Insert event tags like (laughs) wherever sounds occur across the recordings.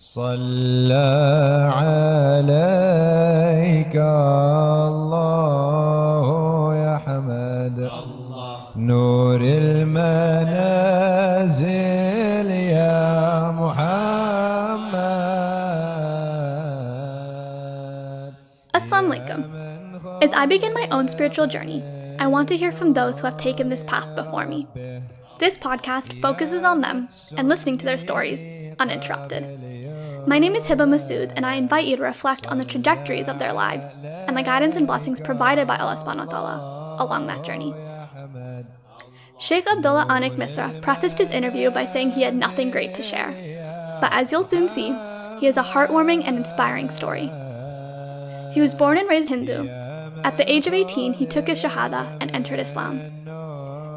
صلى عليك الله يا حمد نور المنازل يا محمد Assalamu alaikum. As I begin my own spiritual journey, I want to hear from those who have taken this path before me. This podcast focuses on them and listening to their stories uninterrupted. My name is Hebah Masood, and I invite you to reflect on the trajectories of their lives and the guidance and blessings provided by Allah subhanahu wa ta'ala along that journey. Sheikh Abdullah Anik Misra prefaced his interview by saying he had nothing great to share. But as you'll soon see, he has a heartwarming and inspiring story. He was born and raised Hindu. At the age of 18, he took his Shahada and entered Islam.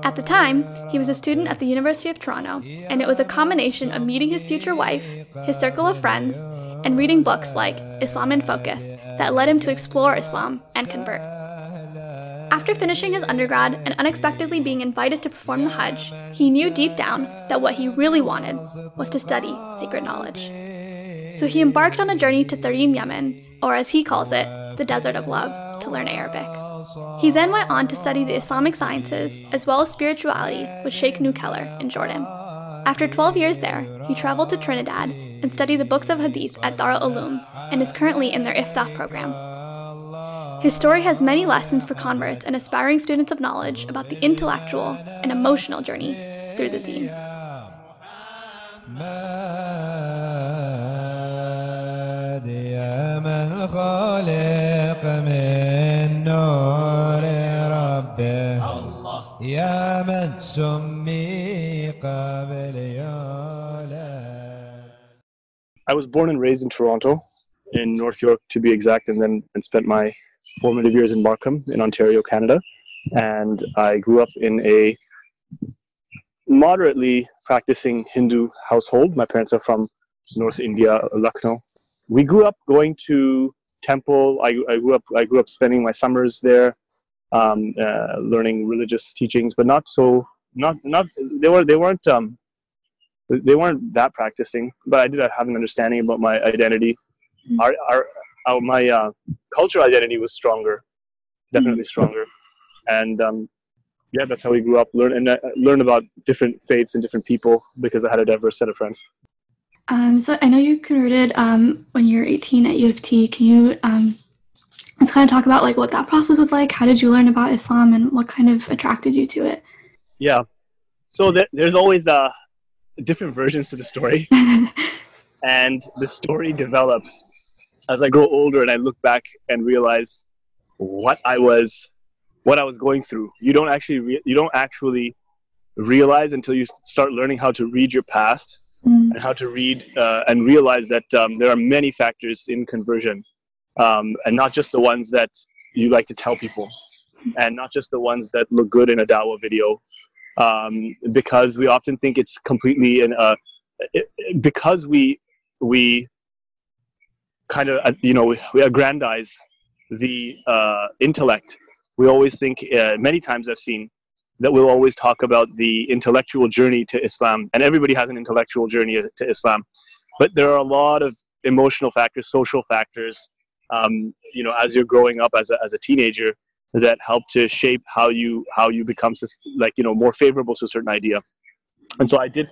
At the time, he was a student at the University of Toronto, and it was a combination of meeting his future wife, his circle of friends, and reading books like Islam in Focus that led him to explore Islam and convert. After finishing his undergrad and unexpectedly being invited to perform the Hajj, he knew deep down that what he really wanted was to study sacred knowledge. So he embarked on a journey to Tarim, Yemen, or as he calls it, the Desert of Love, to learn Arabic. He then went on to study the Islamic sciences as well as spirituality with Sheikh Nuh Keller in Jordan. After 12 years there, he traveled to Trinidad and studied the books of Hadith at Darul Uloom and is currently in their Iftah program. His story has many lessons for converts and aspiring students of knowledge about the intellectual and emotional journey through the deen. سمي قبل يولد I was born and raised in Toronto, in North York to be exact, and then and spent my formative years in Markham in Ontario, Canada. And I grew up in a moderately practicing Hindu household. My parents are from North India, Lucknow. We grew up going to temple. I, I grew up. I grew up spending my summers there, um, uh, learning religious teachings, but not so. not not they were they weren't um, they weren't that practicing, but I did have an understanding about my identity. Our, our, our my uh, cultural identity was stronger, definitely stronger, and um, yeah, that's how we grew up. Learn and uh, learn about different faiths and different people because I had a diverse set of friends. Um, so I know you converted um, when you were 18 at U of T. Can you um, let's kind of talk about like what that process was like? How did you learn about Islam and what kind of attracted you to it? Yeah, so there, there's always uh, different versions to the story, (laughs) and the story develops as I grow older and I look back and realize what I was what I was going through. You don't actually re- you don't actually realize until you start learning how to read your past Mm. and how to read uh, and realize that um, there are many factors in conversion, um, and not just the ones that you like to tell people, and not just the ones that look good in a Dawa video, um, because we often think it's completely in a because we we kind of uh, you know we, we aggrandize the uh, intellect. We always think uh, many times I've seen that we'll always talk about the intellectual journey to Islam, and everybody has an intellectual journey to Islam, but there are a lot of emotional factors, social factors, um, you know, as you're growing up as a, as a teenager, that help to shape how you how you become like you know more favorable to a certain idea. And so I did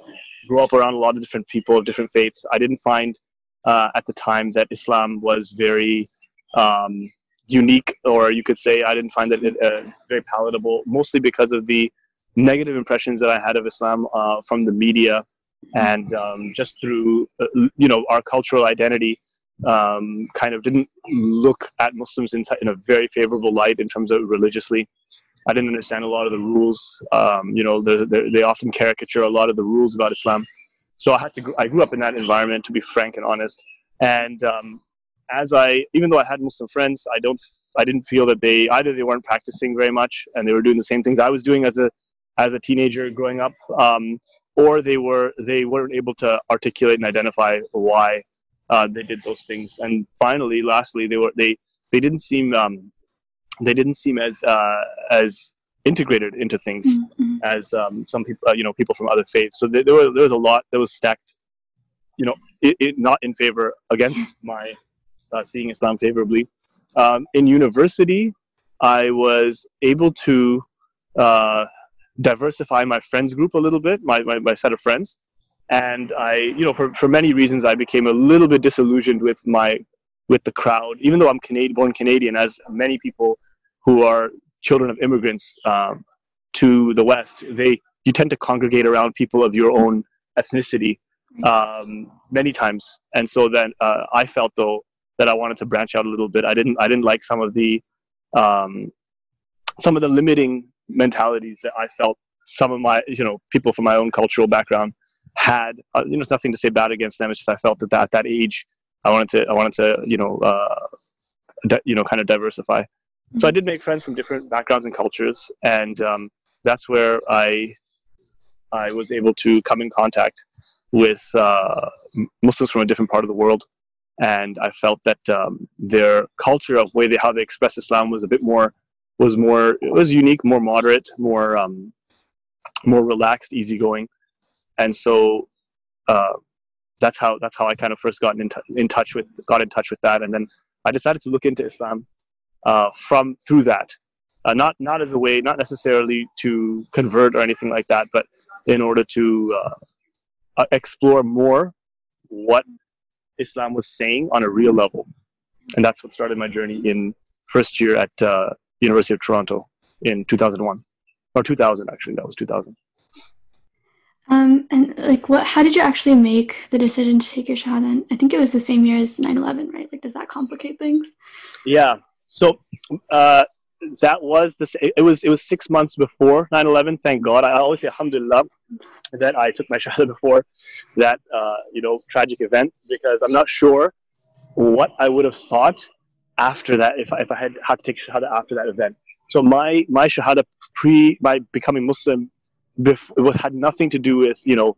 grow up around a lot of different people of different faiths. I didn't find uh, at the time that Islam was very um, unique, or you could say I didn't find that it uh, very palatable, mostly because of the negative impressions that I had of Islam uh, from the media and um, just through uh, you know our cultural identity. Um, kind of didn't look at Muslims in, in a very favorable light in terms of religiously. I didn't understand a lot of the rules. Um, you know, the, the, they often caricature a lot of the rules about Islam. So I had to. I grew up in that environment, to be frank and honest. And um, as I, even though I had Muslim friends, I don't. I didn't feel that they either they weren't practicing very much and they were doing the same things I was doing as a as a teenager growing up, um, or they were they weren't able to articulate and identify why uh, they did those things. And finally, lastly, they were they they didn't seem um, they didn't seem as uh, as integrated into things Mhm. as um, some people uh, you know people from other faiths. So there, there was there was a lot that was stacked you know, it, it not in favor against (laughs) my uh, seeing Islam favorably. Um, in university, I was able to uh, diversify my friends group a little bit, my, my, my set of friends. And I, you know, for, for many reasons, I became a little bit disillusioned with my with the crowd. Even though I'm Canadian, born Canadian, as many people who are children of immigrants um, to the West, they you tend to congregate around people of your own ethnicity um, many times. And so then uh, I felt though that I wanted to branch out a little bit. I didn't I didn't like some of the um, some of the limiting mentalities that I felt some of my you know people from my own cultural background had. Uh, you know, it's nothing to say bad against them. It's just I felt that, at that age I wanted to I wanted to you know uh, di- you know kind of diversify. So I did make friends from different backgrounds and cultures, and um, that's where I I was able to come in contact with uh, Muslims from a different part of the world, and I felt that um, their culture of way they how they express Islam was a bit more was more it was unique, more moderate, more um, more relaxed, easygoing, and so uh, that's how that's how I kind of first got in, t- in touch with got in touch with that, and then I decided to look into Islam uh, from through that. Uh, not not as a way, not necessarily to convert or anything like that, but in order to uh, uh, explore more what Islam was saying on a real level, and that's what started my journey in first year at uh, University of Toronto in 2001 or 2000 actually that was 2000. Um, and like, what? How did you actually make the decision to take your shahada? I think it was the same year as 9/11, right? Like, does that complicate things? Yeah. So uh, that was the. It was it was six months before 9/11. Thank God. I always say Alhamdulillah that I took my (laughs) shahada before that uh, you know tragic event because I'm not sure what I would have thought after that if I, if I had had to take shahada after that event. So my my shahada pre my becoming Muslim bef- it had nothing to do with you know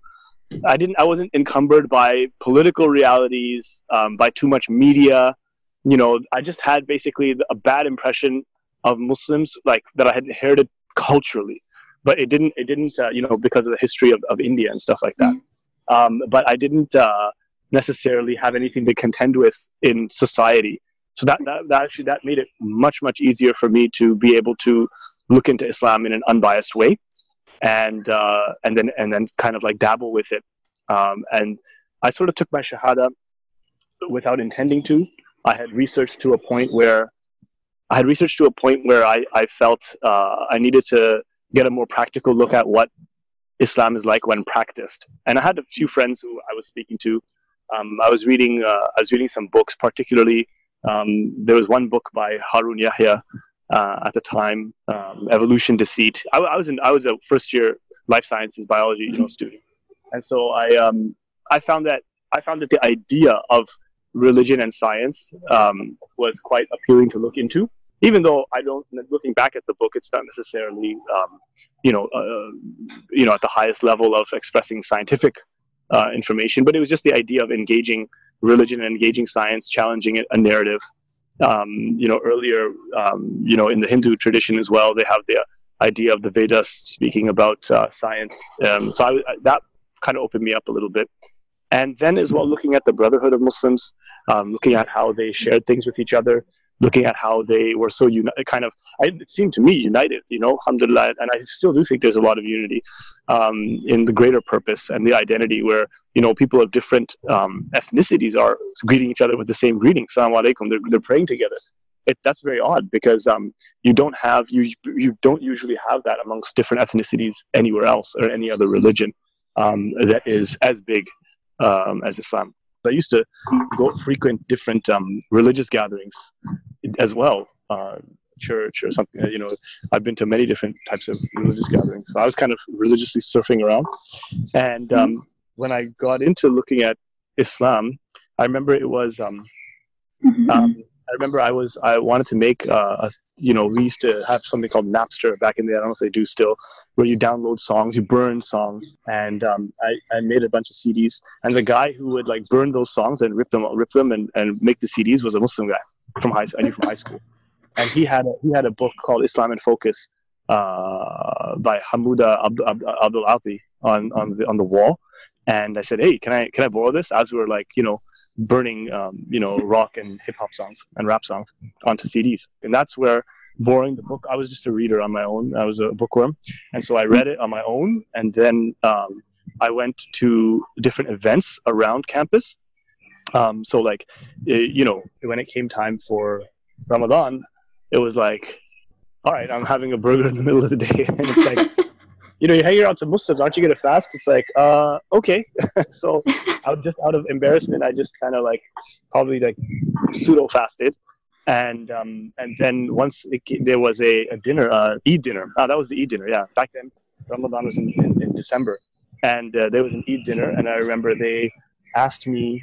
I didn't I wasn't encumbered by political realities um, by too much media. You know I just had basically a bad impression of Muslims like that I had inherited culturally. But it didn't it didn't uh, you know because of the history of, of India and stuff like that. Mm-hmm. um, but I didn't uh, necessarily have anything to contend with in society. So that, that, that actually that made it much much easier for me to be able to look into Islam in an unbiased way and uh, and then and then kind of like dabble with it. Um, and I sort of took my shahada without intending to. I had researched to a point where I had researched to a point where I, I felt uh, I needed to get a more practical look at what Islam is like when practiced. And I had a few friends who I was speaking to. Um, I was reading uh, I was reading some books, particularly um, there was one book by Harun Yahya uh, at the time, um, evolution deceit. I, I, was in I was a first year life sciences biology you know student, and so I um, I found that I found that the idea of religion and science um, was quite appealing to look into. Even though I don't, looking back at the book, it's not necessarily, um, you know, uh, you know, at the highest level of expressing scientific uh, information, but it was just the idea of engaging religion and engaging science, challenging it, a narrative, um, you know, earlier, um, you know, in the Hindu tradition as well, they have the idea of the Vedas speaking about uh, science. Um, so I, that kind of opened me up a little bit. And then as well, looking at the Brotherhood of Muslims, um, looking at how they shared things with each other, looking at how they were so united, kind of, it seemed to me united, you know, alhamdulillah. And I still do think there's a lot of unity um, in the greater purpose and the identity where, you know, people of different um, ethnicities are greeting each other with the same greeting. Assalamu alaikum. They're, they're praying together. It, that's very odd because um, you don't have you you don't usually have that amongst different ethnicities anywhere else or any other religion um, that is as big um, as Islam. I used to go frequent different um, religious gatherings as well, uh, church or something. You know, I've been to many different types of religious gatherings. So I was kind of religiously surfing around, and um, when I got into looking at Islam, I remember it was um, um, I remember I was I wanted to make uh, a you know we used to have something called Napster back in the I don't know if they do still where you download songs you burn songs. And um, I, I made a bunch of CDs and the guy who would like burn those songs and rip them rip them and, and make the CDs was a Muslim guy from high I knew from high school. And he had a, he had a book called Islam in Focus uh, by Hammudah Abdalati on on the on the wall. And I said, "Hey, can I can I borrow this?" As we were like, you know, burning, um, you know, rock and hip hop songs and rap songs onto CDs, and that's where borrowing the book. I was just a reader on my own. I was a bookworm, and so I read it on my own, and then um, I went to different events around campus. Um, so like, it, you know, when it came time for Ramadan, it was like, all right, I'm having a burger in the middle of the day, (laughs) and it's like. You know, you hang around some Muslims, aren't you gonna fast? It's like, uh, okay. (laughs) so, (laughs) out just out of embarrassment, I just kind of like probably like pseudo fasted, and um, and then once it, there was a, a dinner, uh, Eid dinner. Oh, that was the Eid dinner. Yeah, back then Ramadan was in, in, in December, and uh, there was an Eid dinner, and I remember they asked me.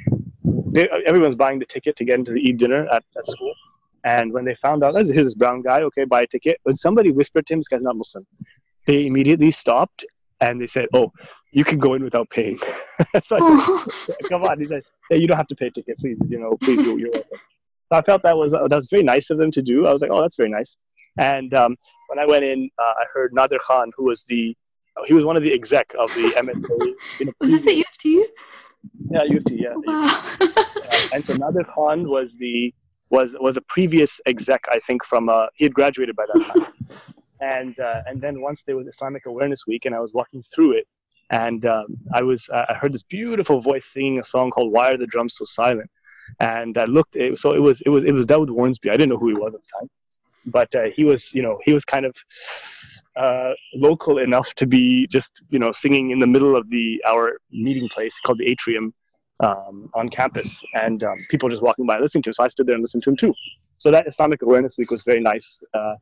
They, everyone's buying the ticket to get into the Eid dinner at, at school. And when they found out, oh, here's this brown guy, okay, buy a ticket. When somebody whispered to him, this guy's not Muslim, they immediately stopped and they said, "Oh, you can go in without paying." (laughs) so I said, (laughs) "Come on," he said, "Hey, you don't have to pay a ticket, please. You know, please, you're welcome." So I felt that was uh, that was very nice of them to do. I was like, "Oh, that's very nice." And um, when I went in, uh, I heard Nader Khan, who was the he was one of the exec of the MSA. You know, was this at U of T? Yeah, U of T. Yeah. Wow. uh, and so Nader Khan was the was was a previous exec, I think, from uh, he had graduated by that time (laughs) and uh, and then once there was Islamic Awareness Week, and I was walking through it, and um, I was uh, I heard this beautiful voice singing a song called "Why Are the Drums So Silent," and I looked. It, so it was it was it was Dawud Wharnsby. I didn't know who he was at the time, but uh, he was you know he was kind of uh, local enough to be just you know singing in the middle of the our meeting place called the atrium um, on campus, and um, people just walking by listening to him. So I stood there and listened to him too. So that Islamic Awareness Week was very nice uh,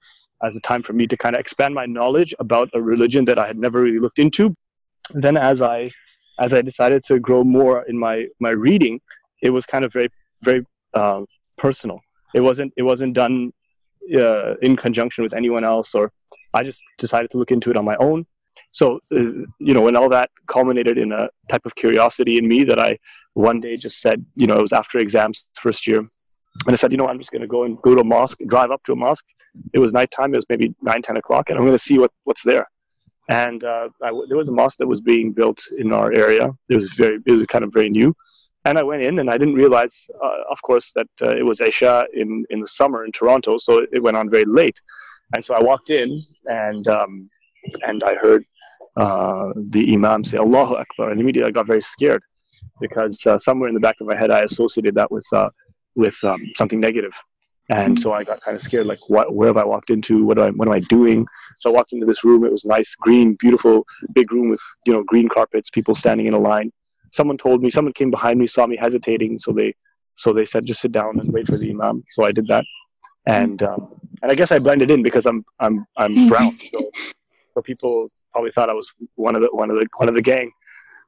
as a time for me to kind of expand my knowledge about a religion that I had never really looked into. Then, as I as I decided to grow more in my my reading, it was kind of very very uh, personal. It wasn't it wasn't done uh, in conjunction with anyone else, or I just decided to look into it on my own. So, uh, you know, when all that culminated in a type of curiosity in me that I one day just said, you know, it was after exams first year, and I said, you know, I'm just going to go and go to a mosque, drive up to a mosque. It was nighttime. It was maybe 9, 10 o'clock, and I'm going to see what, what's there. And uh, there was a mosque that was being built in our area. It was very, it was kind of very new. And I went in, and I didn't realize, uh, of course, that uh, it was Isha in, in the summer in Toronto, so it went on very late. And so I walked in, and um, and I heard uh, the Imam say Allahu Akbar, and immediately I got very scared because uh, somewhere in the back of my head I associated that with uh, with um, something negative. And mm. so I got kind of scared, like, what, where have I walked into? What, do I, what am I doing? So I walked into this room. It was nice, green, beautiful, big room with, you know, green carpets, people standing in a line. Someone told me, someone came behind me, saw me hesitating. So they, so they said, just sit down and wait for the imam. So I did that. And, um, and I guess I blended in because I'm, I'm, I'm brown. So, so people probably thought I was one of the, one of the, one of the gang.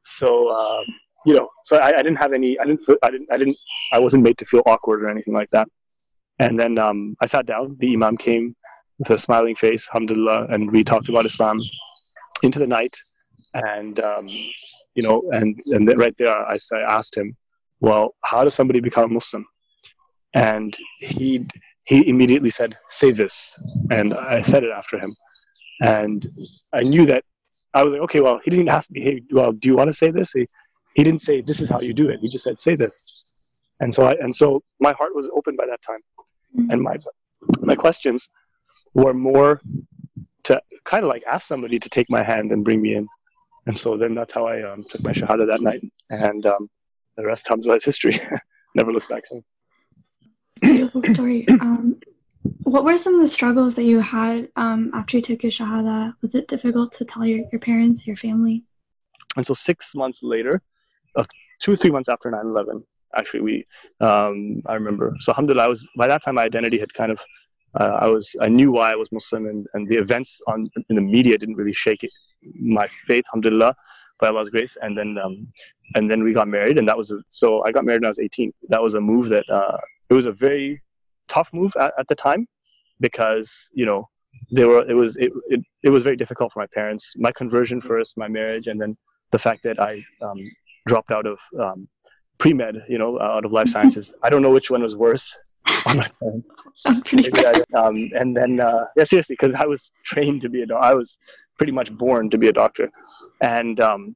So, uh, you know, so I, I, didn't have any, I didn't, I didn't, I didn't, I wasn't made to feel awkward or anything like that. And then um, I sat down. The imam came with a smiling face, alhamdulillah, and we talked about Islam into the night. And um, you know, and and right there, I, I asked him, "Well, how does somebody become a Muslim?" And he he immediately said, "Say this," and I said it after him. And I knew that I was like, okay, well, he didn't ask me, hey, well, do you want to say this? He, he didn't say this is how you do it. He just said say this. And so I and so my heart was open by that time, mm-hmm. and my my questions were more to kind of like ask somebody to take my hand and bring me in. And so then that's how I um, took my shahada that night, and um, the rest comes as history. (laughs) Never looked back since. Beautiful story. (clears throat) Um, what were some of the struggles that you had um, after you took your shahada? Was it difficult to tell your, your parents, your family? And so six months later, two or three months after 9-11 actually we um, i remember. So alhamdulillah i was by that time my identity had kind of uh, i was i knew why i was muslim and, and the events on in the media didn't really shake it, my faith alhamdulillah by allah's grace. And then um, and then we got married and that was a, so i got married when i was 18 that was a move that uh, it was a very tough move at, at the time because you know they were it was it, it, it was very difficult for my parents my conversion first my marriage and then the fact that i um, dropped out of um, pre med, you know, out of life sciences. I don't know which one was worse. (laughs) on my um, and then, uh, yeah, seriously, because I was trained to be a doctor. I was pretty much born to be a doctor, and um,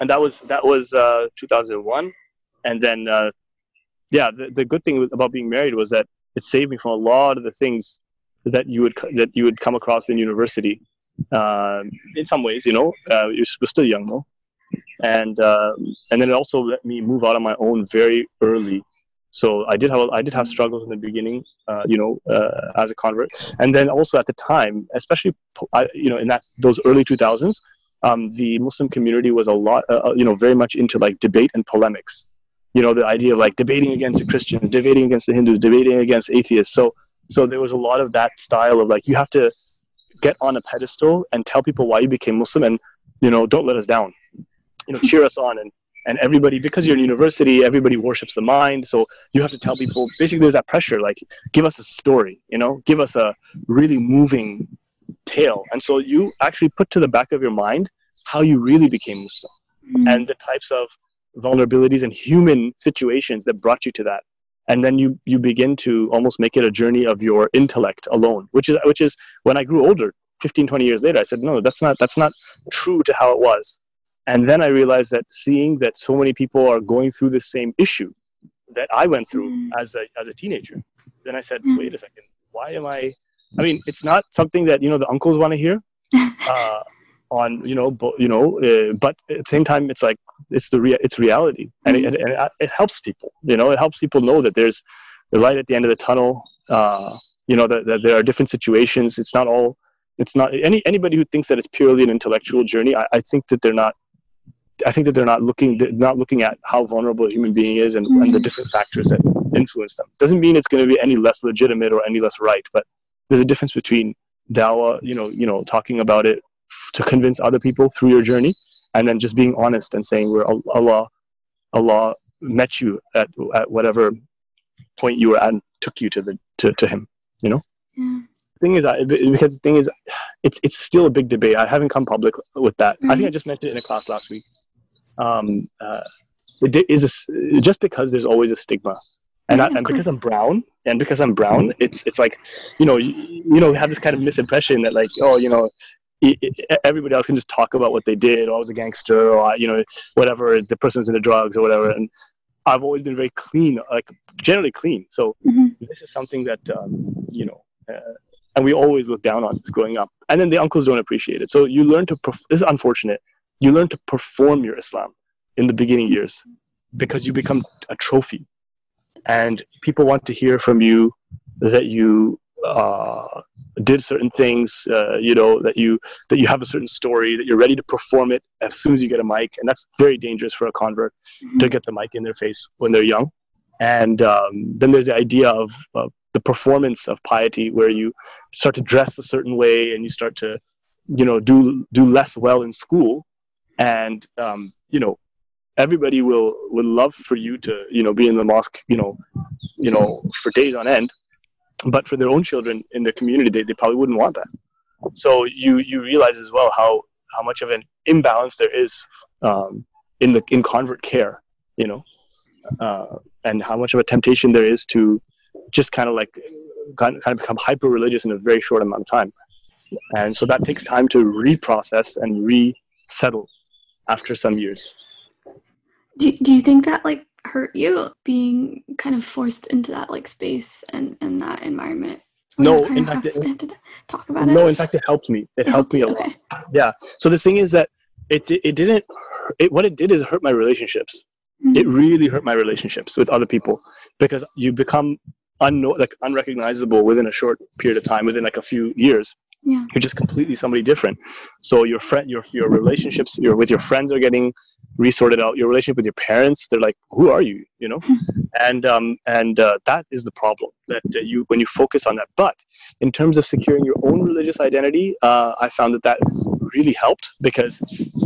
and that was that was uh, 2001, and then uh, yeah, the, the good thing about being married was that it saved me from a lot of the things that you would that you would come across in university. Uh, in some ways, you know, uh, you're still young though, and uh, and then it also let me move out on my own very early. So I did have I did have struggles in the beginning, uh, you know, uh, as a convert, and then also at the time, especially you know in that those early 2000s, um, the Muslim community was a lot, uh, uh, you know, very much into like debate and polemics. You know, the idea of like debating against the Christians, debating against the Hindus, debating against atheists. So so there was a lot of that style of like you have to get on a pedestal and tell people why you became Muslim, and you know, don't let us down you know cheer us on and and everybody because you're in university everybody worships the mind. So you have to tell people basically there's that pressure like give us a story you know give us a really moving tale. And so you actually put to the back of your mind how you really became muslim mm-hmm. and the types of vulnerabilities and human situations that brought you to that. And then you you begin to almost make it a journey of your intellect alone which is which is when i grew older 15 20 years later i said no that's not that's not true to how it was and then I realized that seeing that so many people are going through the same issue that I went through mm. as a as a teenager, then I said, mm. wait a second, why am I? I mean, it's not something that you know the uncles want to hear. (laughs) Uh, on you know bo- you know uh, but at the same time it's like it's the rea- it's reality and, mm. it, and it, it, helps people you know it helps people know that there's the light at the end of the tunnel uh, you know that, that there are different situations it's not all it's not any anybody who thinks that it's purely an intellectual journey I, I think that they're not I think that they're not looking they're not looking at how vulnerable a human being is and, mm-hmm. and the different factors that influence them. Doesn't mean it's going to be any less legitimate or any less right, but there's a difference between dawah, you know, you know, talking about it to convince other people through your journey, and then just being honest and saying where Allah, Allah met you at at whatever point you were at and took you to the to, to Him. You know. Yeah. Thing is, because the thing is, it's it's still a big debate. I haven't come public with that. Mm-hmm. I think I just mentioned it in a class last week um, uh, it is a, just because there's always a stigma, and, I, and because I'm brown, and because I'm brown, it's it's like, you know, you, you know, have this kind of misimpression that like, oh, you know, everybody else can just talk about what they did, or I was a gangster, or you know, whatever the person was into drugs or whatever, and I've always been very clean, like generally clean. So mm-hmm. this is something that um, you know, uh, and we always look down on growing up, and then the uncles don't appreciate it. So you learn to. This is unfortunate you learn to perform your Islam in the beginning years because you become a trophy. And people want to hear from you that you uh, did certain things, uh, you know, that you that you have a certain story, that you're ready to perform it as soon as you get a mic, and that's very dangerous for a convert mm-hmm. to get the mic in their face when they're young. And um, then there's the idea of, of the performance of piety, where you start to dress a certain way and you start to, you know, do do less well in school and um, you know everybody will would love for you to you know be in the mosque you know you know for days on end. But for their own children in their community they, they probably wouldn't want that. So you you realize as well how how much of an imbalance there is um, in the in convert care you know uh, and how much of a temptation there is to just kind of like kind of become hyper religious in a very short amount of time. And so that takes time to reprocess and resettle after some years. Do, do you think that like hurt you being kind of forced into that like space and, and that environment? No, in fact, it, talk about no, it. in fact, it helped me. It, it helped, helped me a okay. lot. Yeah. So the thing is that it it didn't. It, what it did is hurt my relationships. Mm-hmm. It really hurt my relationships with other people because you become unknown, like unrecognizable within a short period of time, within like a few years yeah. you're just completely somebody different. So your friend your your relationships your with your friends are getting resorted out. Your relationship with your parents they're like who are you? You know? And um and uh, that is the problem that uh, you when you focus on that. But in terms of securing your own religious identity uh, i found that that really helped because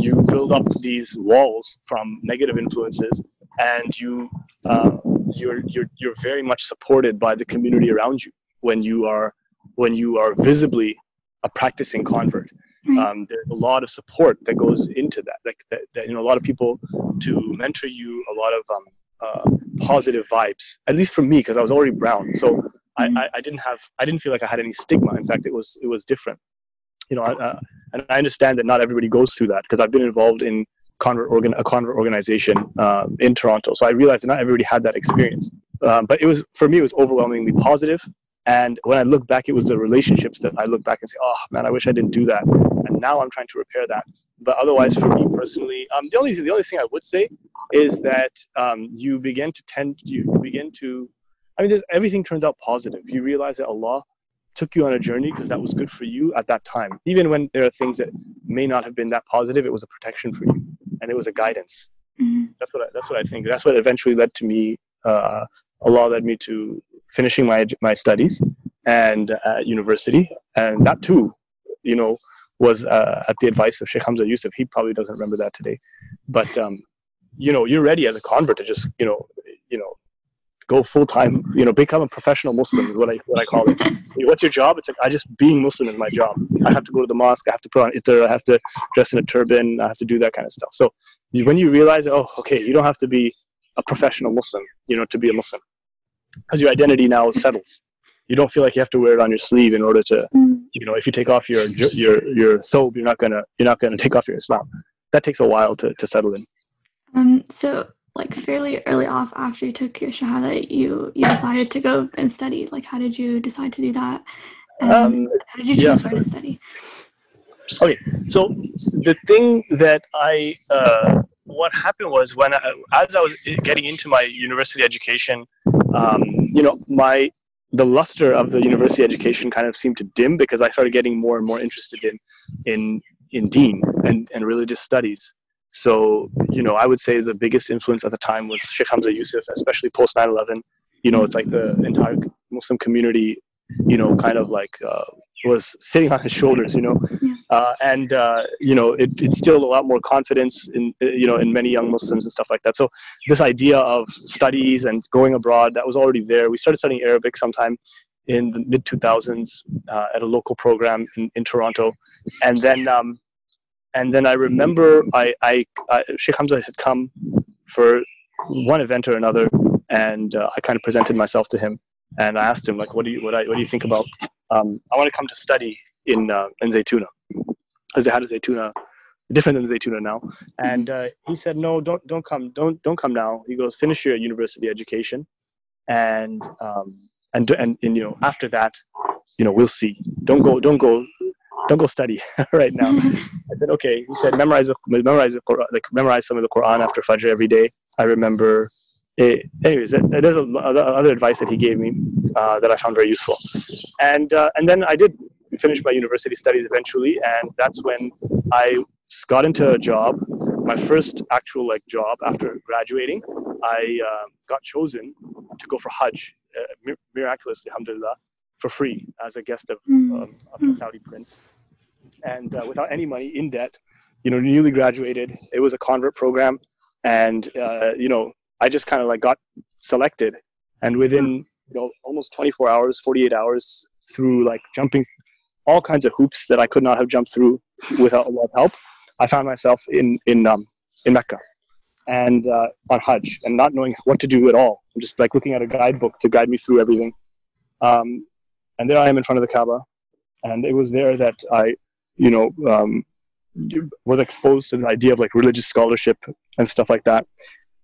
you build up these walls from negative influences and you uh, you're you're you're very much supported by the community around you when you are when you are visibly a practicing convert. Um, there's a lot of support that goes into that. Like that, that, you know, a lot of people to mentor you, a lot of um, uh, positive vibes. At least for me, because I was already brown, so I, I, I, didn't have, I didn't feel like I had any stigma. In fact, it was it was different. You know, uh, and I understand that not everybody goes through that because I've been involved in convert organ a convert organization uh, in Toronto. So I realized that not everybody had that experience, um, but it was for me it was overwhelmingly positive. And when I look back, it was the relationships that I look back and say, "Oh man, I wish I didn't do that." And now I'm trying to repair that. But otherwise, for me personally, um, the only the only thing I would say is that um, you begin to tend you begin to, I mean, everything turns out positive. You realize that Allah took you on a journey because that was good for you at that time. Even when there are things that may not have been that positive, it was a protection for you, and it was a guidance. Mm-hmm. That's what I, that's what I think. That's what eventually led to me. Uh, Allah led me to finishing my my studies and at university, and that too, you know, was uh, at the advice of Sheikh Hamza Yusuf. He probably doesn't remember that today, but um, you know, you're ready as a convert to just you know, you know, go full time. You know, become a professional Muslim is what I what I call it. What's your job? It's like I just being Muslim is my job. I have to go to the mosque. I have to put on itar. I have to dress in a turban. I have to do that kind of stuff. So when you realize, oh, okay, you don't have to be a professional Muslim, you know, to be a Muslim because your identity now settles. You don't feel like you have to wear it on your sleeve in order to, mm. you know, if you take off your your your thobe, you're not gonna you're not gonna take off your Islam. That takes a while to, to settle in. Um. So, like fairly early off after you took your shahada, you you decided to go and study. Like, how did you decide to do that? And um, how did you choose yeah. where to study? Okay, so the thing that I uh, what happened was when I, as I was getting into my university education, um, you know, my the luster of the university education kind of seemed to dim because I started getting more and more interested in in in Deen and, and religious studies. So, you know, I would say the biggest influence at the time was Sheikh Hamza Yusuf, especially post 9 11. You know, it's like the entire Muslim community, you know, kind of like uh, was sitting on his shoulders, you know, uh, and uh, you know it, it instilled a lot more confidence in you know in many young Muslims and stuff like that. So this idea of studies and going abroad that was already there. We started studying Arabic sometime in the mid 2000s uh, at a local program in, in Toronto, and then um, and then I remember I, I, I Sheikh Hamza had come for one event or another, and uh, I kind of presented myself to him, and I asked him like, what do you what, I, what do you think about um, I want to come to study in uh, in Zaytuna because they had a Zaytuna different than Zaytuna now. And uh, he said, no, don't don't come, don't don't come now. He goes, finish your university education, and um, and and, and you know after that, you know we'll see. Don't go, don't go, don't go study (laughs) right now. (laughs) I said, okay. He said, memorize the, memorize the Quran, like memorize some of the Quran after Fajr every day. I remember. It, anyways, there's a, other advice that he gave me uh, that I found very useful and uh, and then I did finish my university studies eventually, and that's when I got into a job. My first actual like job after graduating, I uh, got chosen to go for Hajj, uh, miraculously, alhamdulillah, for free as a guest of, mm. um, of the Saudi prince, and uh, without any money, in debt. You know, newly graduated. It was a convert program, and uh, you know, I just kind of like got selected, and within you know almost 24 hours 48 hours through like jumping all kinds of hoops that I could not have jumped through without a lot of help. I found myself in in um, in Mecca and uh, on Hajj and not knowing what to do at all. I'm just like looking at a guidebook to guide me through everything. Um, and there I am in front of the Kaaba, and it was there that I, you know, um, was exposed to the idea of like religious scholarship and stuff like that.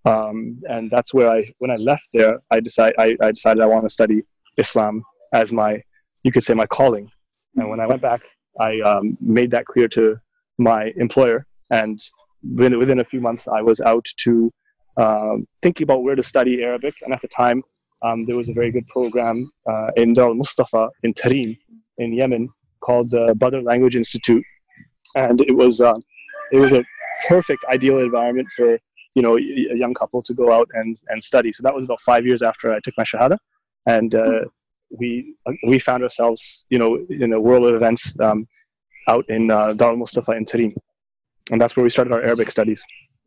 Um, and that's where I, when I left there, I decided I, I decided I want to study Islam as my you could say my calling. And when I went back, I um, made that clear to my employer. And within, within a few months, I was out to um, thinking about where to study Arabic. And at the time, um, there was a very good program uh, in Dar Mustafa in Tarim in Yemen called the Badr Language Institute. And it was, uh, it was a perfect, ideal environment for you know a young couple to go out and, and study. So that was about five years after I took my Shahada. And uh, we we found ourselves, you know, in a world of events um, out in uh, Dar al Mustafa in Tarim, and that's where we started our Arabic studies.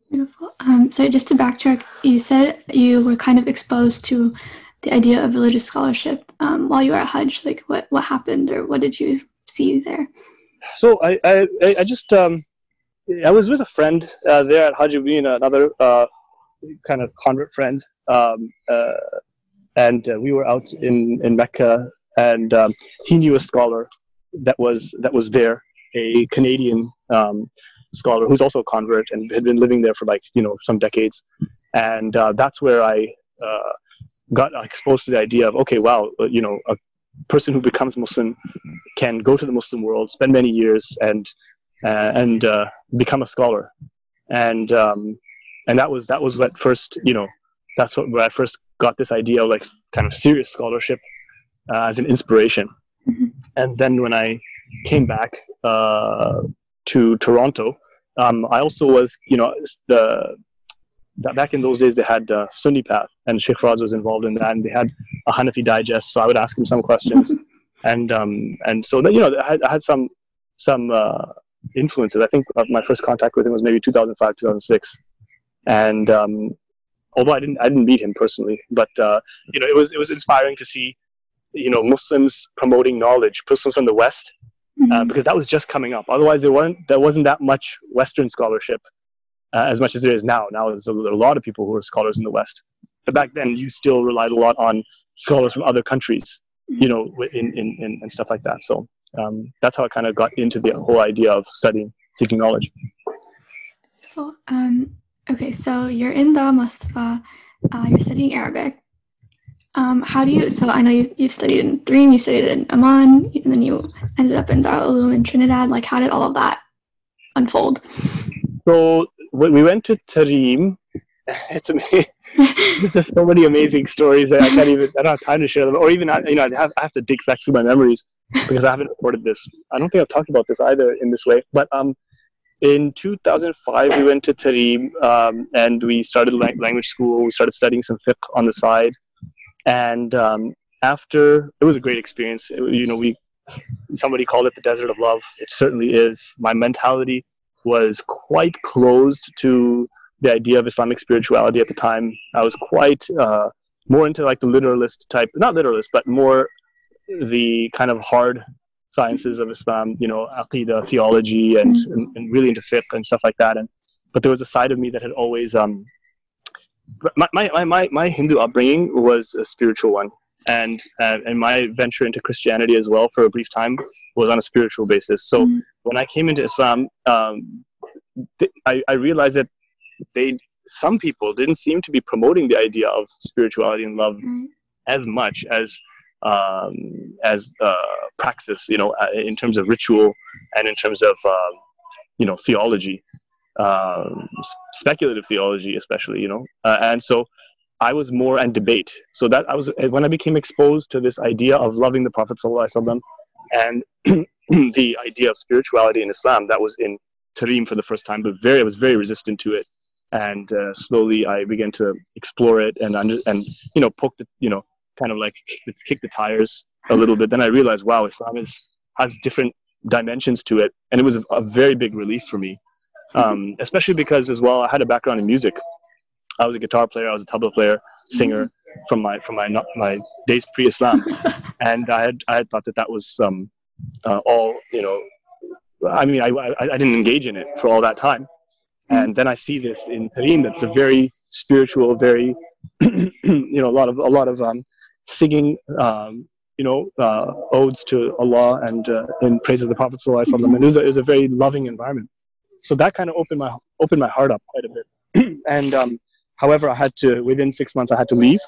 Beautiful. Um, so just to backtrack, you said you were kind of exposed to the idea of religious scholarship um, while you were at Hajj. Like, what what happened, or what did you see there? So I I, I just um, I was with a friend uh, there at Hajj, being another uh, kind of convert friend. Um, uh, and uh, we were out in in Mecca, and um, he knew a scholar that was that was there, a Canadian um, scholar who's also a convert and had been living there for like you know some decades, and uh, that's where I uh, got exposed to the idea of okay, wow, uh, you know, a person who becomes Muslim can go to the Muslim world, spend many years, and uh, and uh, become a scholar, and um, and that was that was what first you know that's what where I first got this idea of like kind of serious scholarship uh, as an inspiration, mm-hmm. and then when I came back uh, to Toronto, um, I also was you know the back in those days they had uh, Sunni Path, and Sheikh Faraz was involved in that, and they had a Hanafi digest. So I would ask him some questions, (laughs) and um, and so that, you know I had, I had some some uh, influences. I think my first contact with him was maybe 2005, 2006, and um, although I didn't I didn't meet him personally, but uh, you know it was it was inspiring to see you know Muslims promoting knowledge, Muslims from the West, uh, mm-hmm. because that was just coming up. Otherwise, there weren't there wasn't that much Western scholarship uh, as much as there is now. Now there's a, a, lot of people who are scholars in the West, but back then you still relied a lot on scholars from other countries, you know, in, in, in and stuff like that. So um, that's how I kind of got into the whole idea of studying, seeking knowledge. Um, okay, so you're in the Mustafa, uh, you're studying Arabic. Um, how do you, so I know you, you've studied in Tarim, you studied in Amman, and then you ended up in Darul in Trinidad. Like, how did all of that unfold? So we went to Tarim. (laughs) It's amazing. (laughs) There's so many amazing stories that I can't even. I don't have time to share them, or even you know, I have, I have to dig back through my memories because I haven't recorded this. I don't think I've talked about this either in this way. But um, in 2005, we went to Tarim um, and we started language school. We started studying some fiqh on the side, and um, after it was a great experience. It, you know, we somebody called it the desert of love. It certainly is. My mentality was quite closed to the idea of Islamic spirituality at the time. I was quite uh, more into like the literalist type, not literalist, but more the kind of hard sciences of Islam, you know, aqidah, theology, and, and, and, really into fiqh and stuff like that. And but there was a side of me that had always um, my, my, my, my Hindu upbringing was a spiritual one. And, uh, and my venture into Christianity as well for a brief time was on a spiritual basis. So mm-hmm. when I came into Islam, um, th- I, I realized that they some people didn't seem to be promoting the idea of spirituality and love mm-hmm. as much as um, as uh, praxis, you know, uh, in terms of ritual and in terms of um, you know theology, um, speculative theology, especially, you know, uh, and so I was more and debate. So that I was when I became exposed to this idea of loving the Prophet and (clears throat) the idea of spirituality in Islam that was in Tarim for the first time, but very I was very resistant to it. And uh, slowly I began to explore it and and you know poke the you know kind of like kick the tires a little bit. Then I realized, wow, Islam is has different dimensions to it, and it was a, a very big relief for me, um, especially because as well I had a background in music. I was a guitar player, I was a tabla player, singer from my from my my days pre-Islam, (laughs) and I had I had thought that that was um, uh, all you know. I mean, I, I I didn't engage in it for all that time, and then I see this in Tarim. That's a very spiritual, very (clears throat) you know a lot of a lot of um, singing, um, you know, uh, odes to Allah and uh, in praise of the Prophet sallallahu And it was, a, it was a very loving environment. So that kind of opened my opened my heart up quite a bit. (clears throat) and um, however, I had to within six months I had to leave,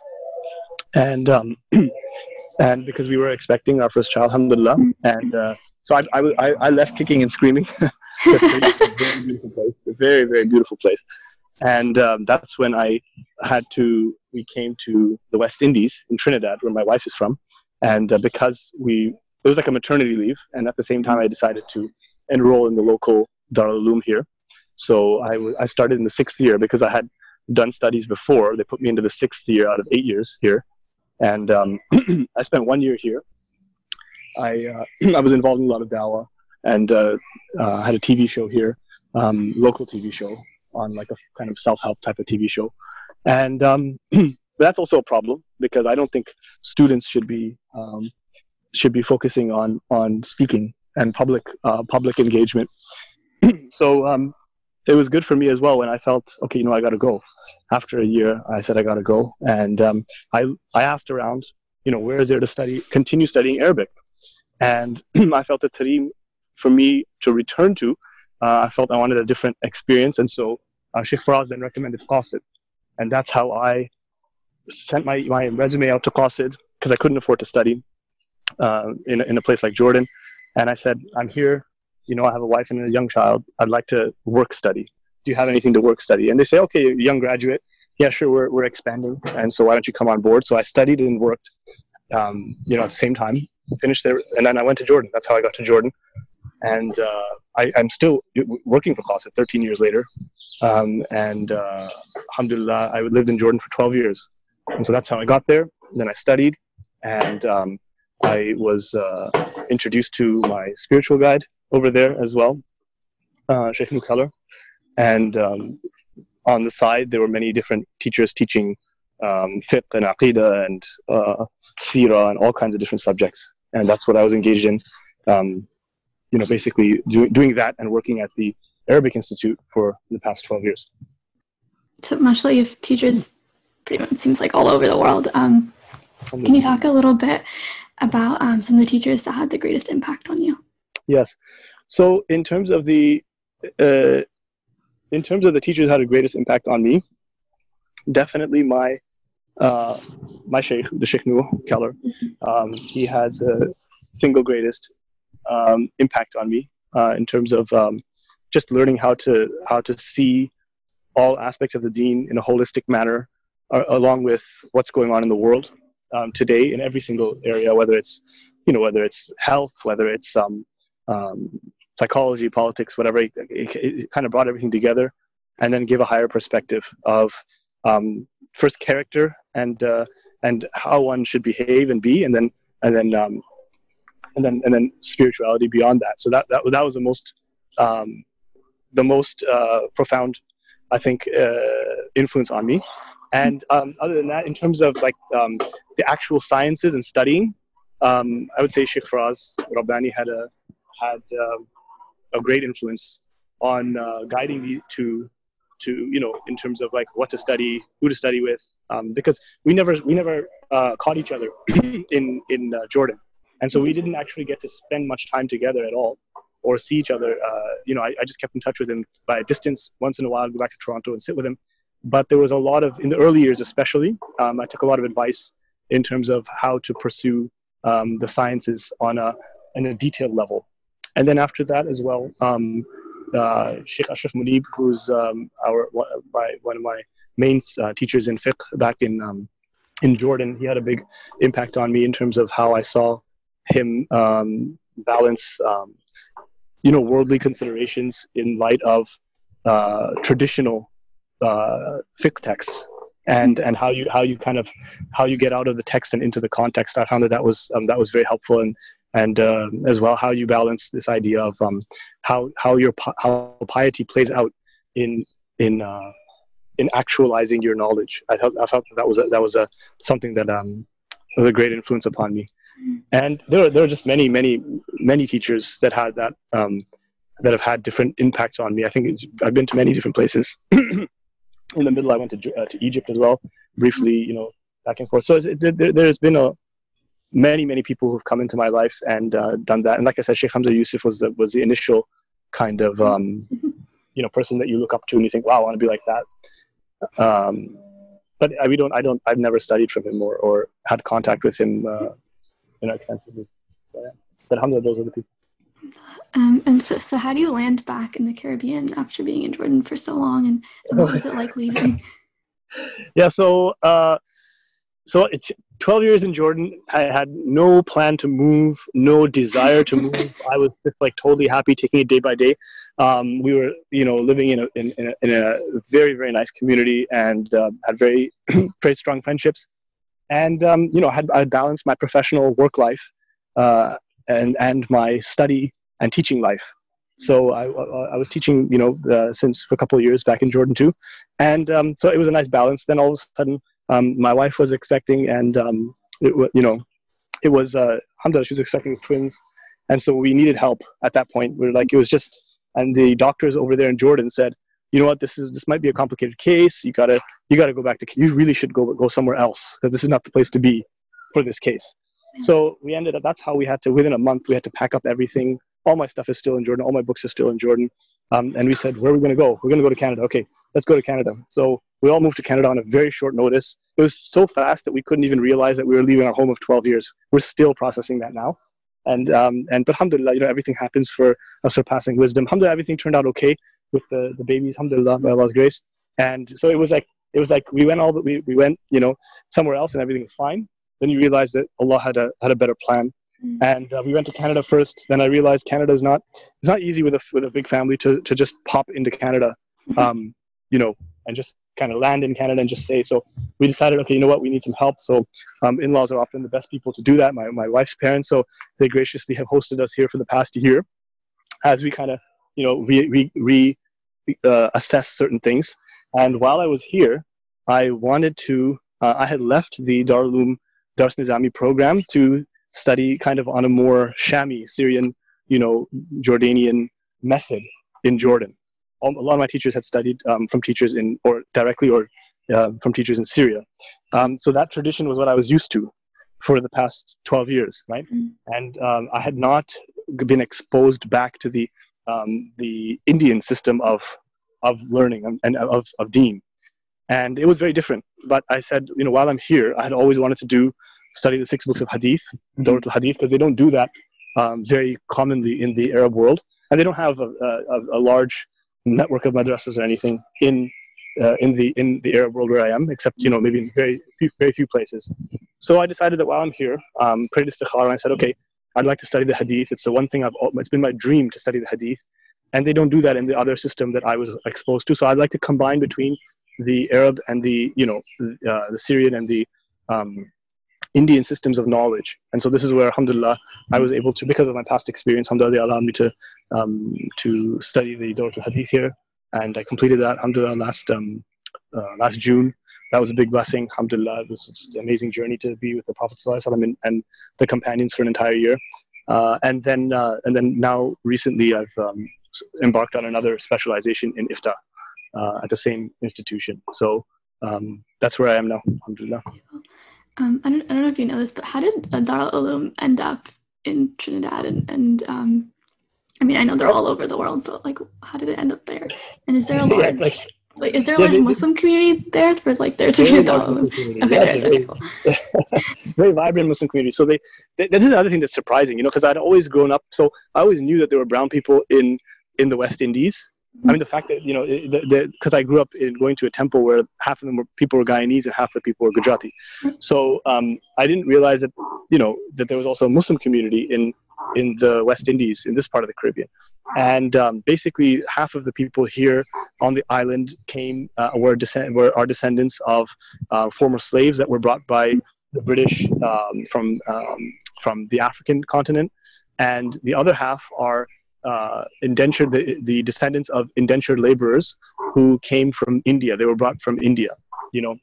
and um, (clears throat) and because we were expecting our first child, alhamdulillah, and uh, so I, I, I left kicking and screaming. a (laughs) very a very very beautiful place, and um, that's when I had to. We came to the West Indies in Trinidad, where my wife is from, and uh, because we it was like a maternity leave, and at the same time I decided to enroll in the local Darul Uloom here. So I, w- I started in the sixth year because I had done studies before. They put me into the sixth year out of eight years here, and um, (clears throat) I spent one year here. I uh, (clears throat) I was involved in a lot of dawah and uh, uh, had a TV show here, um, local TV show on like a kind of self-help type of TV show, and um, (clears throat) that's also a problem because I don't think students should be um, should be focusing on on speaking and public uh, public engagement. (clears throat) so um, it was good for me as well when I felt okay, you know, I got to go. After a year, I said I got to go, and um, I I asked around, you know, where is there to study, continue studying Arabic, and (clears throat) I felt that Tarim, for me to return to, uh, I felt I wanted a different experience, and so uh, Sheikh Faraz then recommended Qasid, and that's how I sent my, my resume out to Qasid because I couldn't afford to study uh, in, in a place like Jordan, and I said, I'm here, you know, I have a wife and a young child. I'd like to work study. Do you have anything to work study? And they say, okay, young graduate. Yeah, sure, we're, we're expanding. And so why don't you come on board? So I studied and worked, um, you know, at the same time, finished there. And then I went to Jordan. That's how I got to Jordan. And uh, I, am still working for Qasid 13 years later. Um, and uh, alhamdulillah, I lived in Jordan for 12 years. And so that's how I got there. And then I studied and um, I was uh, introduced to my spiritual guide over there as well, uh, Sheikh Nuh Keller. And um, on the side, there were many different teachers teaching um, fiqh and aqidah and uh, and all kinds of different subjects. And that's what I was engaged in. Um, you know, basically do, doing that and working at the Arabic Institute for the past 12 years. So, mashallah, you have teachers pretty much seems like all over the world. Um, can you talk a little bit about um, some of the teachers that had the greatest impact on you? Yes. So, in terms of the uh, in terms of the teachers that had the greatest impact on me, definitely my uh, my sheikh, the Sheikh Nuh Keller. Um, he had the single greatest um, impact on me uh, in terms of um, just learning how to how to see all aspects of the deen in a holistic manner, uh, along with what's going on in the world um, today in every single area, whether it's you know whether it's health, whether it's um, um, psychology, politics, whatever. It, it, it, kind of brought everything together, and then give a higher perspective of um, first character and uh, and how one should behave and be, and then and then um, and then and then spirituality beyond that. So that that, that was the most um, the most uh, profound, I think, uh, influence on me. And um, other than that, in terms of like um, the actual sciences and studying, um, I would say Sheikh Faraz Rabbani had a had um, a great influence on uh, guiding me to to you know in terms of like what to study, who to study with, um, because we never we never uh, caught each other (clears throat) in in uh, Jordan, and so we didn't actually get to spend much time together at all or see each other. Uh, you know, I, I, just kept in touch with him by a distance once in a while. I'd go back to Toronto and sit with him. But there was a lot of in the early years, especially. Um, I took a lot of advice in terms of how to pursue um, the sciences on a in a detailed level. And then after that as well, um, uh, Sheikh Ashraf Munib, who's um, our my, one of my main uh, teachers in fiqh back in um, in Jordan, he had a big impact on me in terms of how I saw him um, balance you know worldly considerations in light of uh, traditional uh, and and how you how you kind of how you get out of the text and into the context. I found that that was um, that was very helpful and and uh, as well how you balance this idea of um, how how your how piety plays out in in uh, in actualizing your knowledge. I felt I felt that was a, that was a something that um, was a great influence upon me and there are, there are just many many many teachers that had that um, that have had different impacts on me i think i've been to many different places (clears throat) in the middle i went to, uh, to egypt as well briefly you know back and forth so it's, it's, there, there's been a many many people who've come into my life and uh, done that and like i said sheikh hamza yusuf was the was the initial kind of um, (laughs) you know person that you look up to and you think wow i want to be like that um, but I, we don't i don't i've never studied from him or, or had contact with him uh, you know extensively. So yeah, but alhamdulillah, those are the people. Um, and so, so how do you land back in the Caribbean after being in Jordan for so long, and, and what was it like leaving? (laughs) yeah, so uh, so it's 12 years in Jordan. I had no plan to move, no desire to move. (laughs) I was just like totally happy taking it day by day. Um, we were, you know, living in a, in, in, a, in a very, very nice community and uh, had very, (clears throat) very strong friendships and um, you know I had I balanced my professional work life uh, and and my study and teaching life. So I, I was teaching you know uh, since for a couple of years back in Jordan too, and um, so it was a nice balance. Then all of a sudden um, my wife was expecting, and um, it, you know it was uh, alhamdulillah she was expecting twins, and so we needed help at that point. We are like it was just and the doctors over there in Jordan said you know what this is this might be a complicated case you gotta you gotta go back to you really should go go somewhere else because this is not the place to be for this case so we ended up that's how we had to within a month we had to pack up everything all my stuff is still in jordan all my books are still in jordan Um, and we said, where are we going to go? We're going to go to Canada. Okay, let's go to Canada. So we all moved to Canada on a very short notice. It was so fast that we couldn't even realize that we were leaving our home of 12 years. We're still processing that now. And, um, and but alhamdulillah, you know, everything happens for a surpassing wisdom. Alhamdulillah, everything turned out okay with the, the babies, alhamdulillah, by Allah's grace. And so it was like, it was like we went all, we, we went, you know, somewhere else and everything was fine. Then you realize that Allah had a, had a better plan Mm. and uh, we went to Canada first. Then I realized Canada is not it's not easy with a with a big family to to just pop into Canada, mm-hmm. um, you know, and just kind of land in Canada and just stay. So we decided, okay, you know what, we need some help. So um, in-laws are often the best people to do that. My my wife's parents, so they graciously have hosted us here for the past year, as we kind of you know re re, re uh, assess certain things. And while I was here, I wanted to. Uh, I had left the Darul Dars Nizami program to study kind of on a more Shami, Syrian, you know, Jordanian method in Jordan. A lot of my teachers had studied um, from teachers in, or directly or uh, from teachers in Syria. Um, so that tradition was what I was used to for the past 12 years, right? Mm. And um, I had not been exposed back to the um, the Indian system of of learning and, and of of Deen, and it was very different. But I said, you know, while I'm here, I had always wanted to do study the six books of hadith, mm-hmm. Dawrat al-Hadith, because they don't do that um, very commonly in the Arab world. And they don't have a, a, a large network of madrasas or anything in uh, in the in the Arab world where I am, except you know maybe in very few, very few places. So I decided that while I'm here, um, prayed istikhara, and I said, okay, I'd like to study the hadith. It's the one thing I've it's been my dream to study the hadith, and they don't do that in the other system that I was exposed to. So I'd like to combine between the Arab and the you know uh, the Syrian and the um, Indian systems of knowledge. And so this is where, alhamdulillah, I was able to, because of my past experience, alhamdulillah, allowed me to, um, to study the Dawrat al-Hadith here. And I completed that, alhamdulillah, last, um, uh, last June. That was a big blessing, alhamdulillah. It was just an amazing journey to be with the Prophet and, and the companions for an entire year. Uh, and then, uh, and then now recently I've um, embarked on another specialization in IFTA uh, at the same institution. So um, that's where I am now, alhamdulillah. Um, I, don't, I don't know if you know this, but how did Darul Uloom end up in Trinidad? And, and um, I mean, I know they're all over the world, but like, how did it end up there? And is there a (laughs) large, yeah, like, like, is there a large Muslim community there for like there to be a Darul Uloom? Okay, yeah, very, cool. (laughs) very vibrant Muslim community. So they, they, this is another thing that's surprising, you know, because I'd always grown up, so I always knew that there were brown people in in the West Indies, I mean, the fact that you know, because I grew up in going to a temple where half of them were people were Guyanese and half the people were Gujarati, so um, I didn't realize that you know that there was also a Muslim community in in the West Indies in this part of the Caribbean, and um, basically half of the people here on the island came uh, were descend were our descendants of uh, former slaves that were brought by the British um, from um, from the African continent, and the other half are uh, indentured the, the descendants of indentured laborers who came from India. They were brought from India. You know,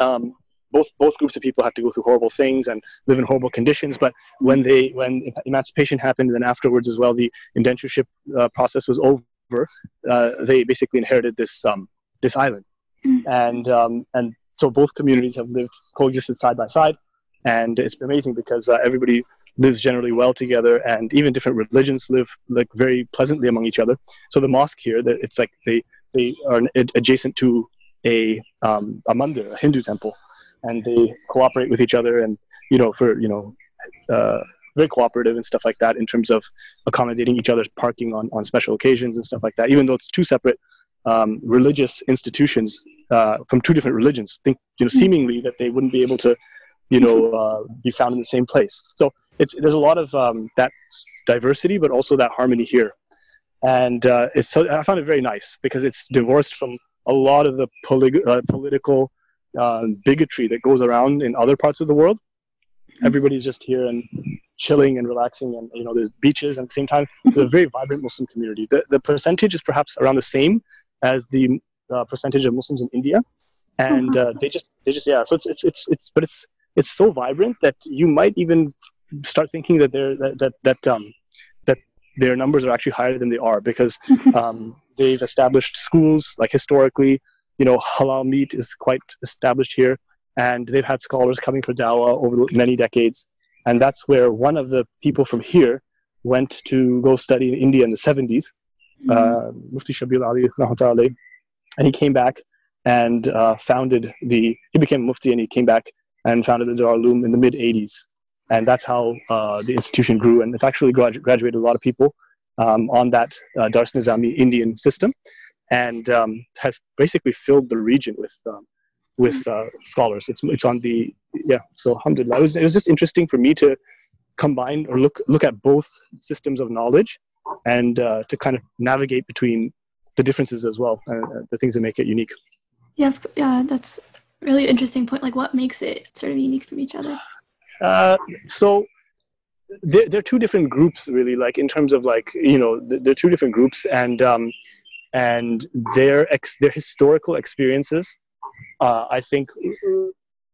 um, both both groups of people had to go through horrible things and live in horrible conditions. But when they when emancipation happened, and then afterwards as well, the indentureship uh, process was over. Uh, they basically inherited this um, this island, mm. and um, and so both communities have lived coexisted side by side, and it's amazing because uh, everybody lives generally well together and even different religions live like very pleasantly among each other. So the mosque here that it's like they they are adjacent to a um, a mandir a hindu temple. And they cooperate with each other and you know for you know uh, very cooperative and stuff like that in terms of accommodating each other's parking on, on special occasions and stuff like that. Even though it's two separate um, religious institutions uh, from two different religions think you know hmm. seemingly that they wouldn't be able to you know uh, be found in the same place. So it's there's a lot of um, that diversity but also that harmony here. And uh, it's so i found it very nice because it's divorced from a lot of the uh, political uh, bigotry that goes around in other parts of the world. Everybody's just here and chilling and relaxing and you know there's beaches and at the same time it's a very vibrant muslim community. The, the percentage is perhaps around the same as the uh, percentage of muslims in india. And uh, they just they just yeah so it's it's it's, it's but it's it's so vibrant that you might even start thinking that they're that that, that um that their numbers are actually higher than they are because (laughs) um, they've established schools like historically you know halal meat is quite established here and they've had scholars coming for dawah over many decades and that's where one of the people from here went to go study in india in the 70s uh, Mufti Shabir Ali, and he came back and uh, founded the. He became Mufti and he came back and founded the Darul in the mid 80s, and that's how uh, the institution grew. And it's actually gradu- graduated a lot of people um, on that uh, Dars Nizami Indian system, and um, has basically filled the region with um, with uh, scholars. It's it's on the yeah. So alhamdulillah, it was, it was just interesting for me to combine or look look at both systems of knowledge and uh, to kind of navigate between the differences as well, uh, the things that make it unique. Yeah, yeah, that's really interesting point. Like, what makes it sort of unique from each other? Uh, so there, there are two different groups really like in terms of like you know there are two different groups and um, and their ex their historical experiences uh, i think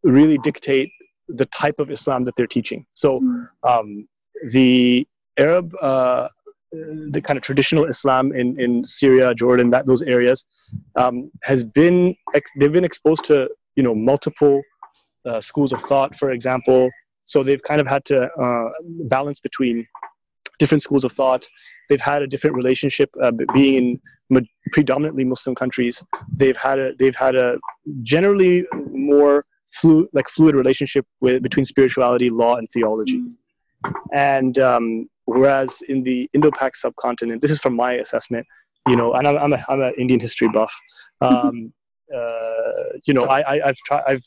really dictate the type of islam that they're teaching so um, the arab uh, the kind of traditional islam in, in syria jordan that those areas um, has been they've been exposed to you know multiple uh, schools of thought for example so they've kind of had to uh, balance between different schools of thought. They've had a different relationship uh, being in predominantly Muslim countries. They've had a they've had a generally more fluid like fluid relationship with between spirituality, law, and theology. And um, whereas in the Indo-Pak subcontinent, this is from my assessment, you know, and I'm I'm, a, I'm an Indian history buff. (laughs) Um, you know, I, I I've tried I've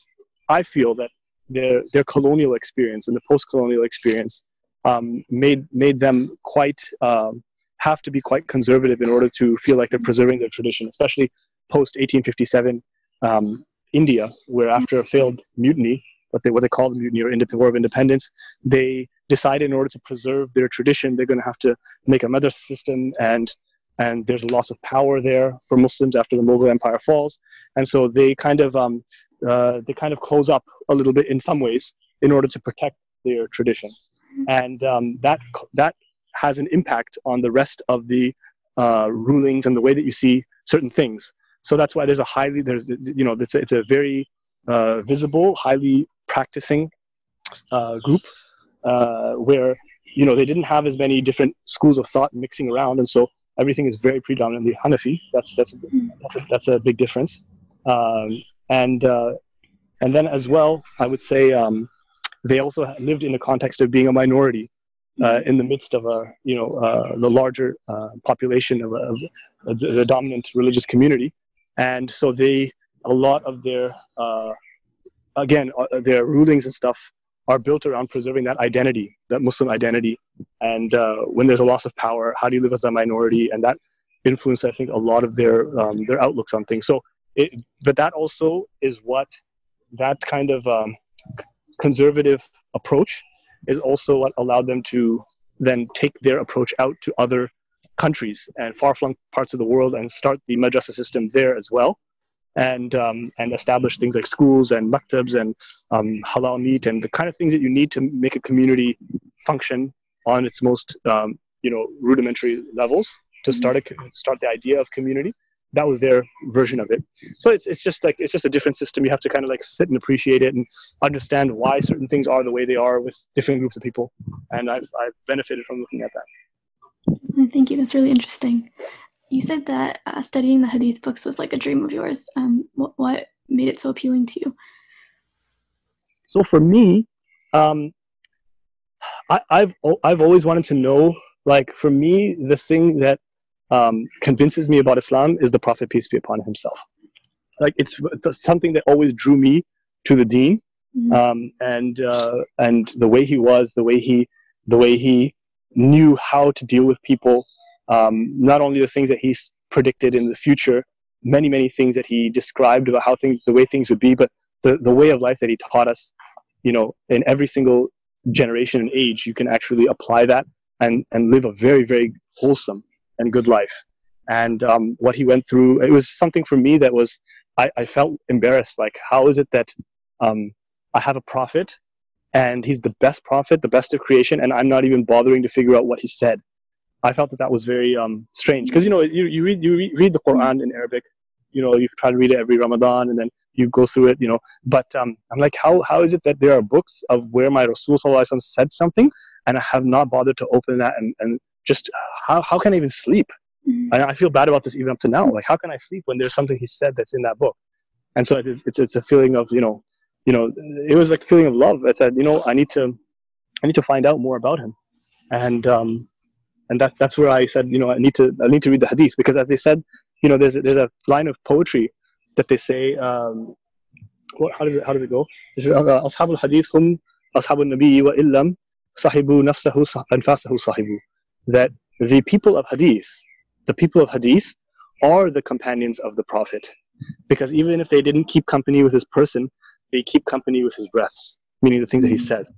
I feel that their their colonial experience and the post-colonial experience um, made made them quite um, have to be quite conservative in order to feel like they're preserving their tradition, especially post 1857 um, India, where after a failed mutiny, what they what they call the mutiny or War of Independence, they decided in order to preserve their tradition, they're going to have to make a madrasa system and and there's a loss of power there for Muslims after the Mughal Empire falls, and so they kind of um, uh, they kind of close up a little bit in some ways in order to protect their tradition, and um, that that has an impact on the rest of the uh, rulings and the way that you see certain things. So that's why there's a highly there's you know it's a, it's a very uh, visible, highly practicing uh, group uh, where you know they didn't have as many different schools of thought mixing around, and so everything is very predominantly Hanafi. That's that's a, that's a, that's a big difference. Um, and uh, and then as well, I would say um, they also lived in the context of being a minority uh, in the midst of a you know uh, the larger uh, population of, a, of the dominant religious community, and so they a lot of their uh, again uh, their rulings and stuff are built around preserving that identity, that Muslim identity. And uh, when there's a loss of power, how do you live as a minority? And that influenced, I think, a lot of their um, their outlooks on things. So, it, but that also is what that kind of um, conservative approach is also what allowed them to then take their approach out to other countries and far-flung parts of the world and start the madrasa system there as well and um, and establish things like schools and maktabs and um, halal meat and the kind of things that you need to make a community function on its most um, you know rudimentary levels to start a start the idea of community. That was their version of it. So it's, it's just like it's just a different system. You have to kind of like sit and appreciate it and understand why certain things are the way they are with different groups of people. And i've, I've benefited from looking at that. Thank you. That's really interesting you said that uh, studying the hadith books was like a dream of yours um, what, what made it so appealing to you so for me um, I, i've i've always wanted to know like for me the thing that um, convinces me about Islam is the Prophet peace be upon him himself. Like it's, something that always drew me to the Deen, Mhm. um, and uh, and the way he was, the way he the way he knew how to deal with people. Um, not only the things that he's predicted in the future, many many things that he described about how things the way things would be, but the the way of life that he taught us. You know, in every single generation and age, you can actually apply that and and live a very very wholesome and good life. And um, what he went through, it was something for me that was, I, I felt embarrassed. Like, how is it that um, I have a prophet and he's the best prophet, the best of creation, and I'm not even bothering to figure out what he said? I felt that that was very um, strange because you know you, you read you re- read the Quran in Arabic, you know you try to read it every Ramadan and then you go through it, you know. But um, I'm like, how how is it that there are books of where my Rasul Sallallahu said something and I have not bothered to open that and, and just how, how can I even sleep? Mm-hmm. And I feel bad about this even up to now. Like, how can I sleep when there's something he said that's in that book? And so it's, it's, it's a feeling of, you know, you know, it was like a feeling of love. I said, you know, I need to, I need to find out more about him. And, um, and that, that's where I said, you know, I need to I need to read the hadith because, as they said, you know, there's a, there's a line of poetry that they say. Um, what, how does it how does it go? Uh, ashabul hadith hum nabi wa illam sahibu nafsahu anfasahu sahibu. That the people of hadith, the people of hadith, are the companions of the Prophet, because even if they didn't keep company with his person, they keep company with his breaths, meaning the things that he mm-hmm. says.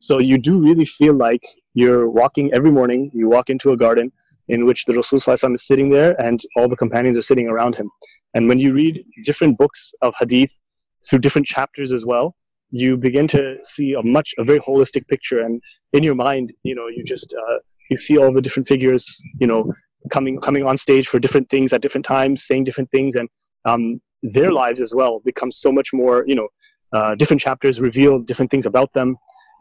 So you do really feel like you're walking every morning, you walk into a garden in which the Rasul is sitting there and all the companions are sitting around him. And when you read different books of hadith through different chapters as well, you begin to see a much, a very holistic picture. And in your mind, you know, you just, uh, you see all the different figures, you know, coming, coming on stage for different things at different times, saying different things. And um, their lives as well become so much more, you know, uh, different chapters reveal different things about them.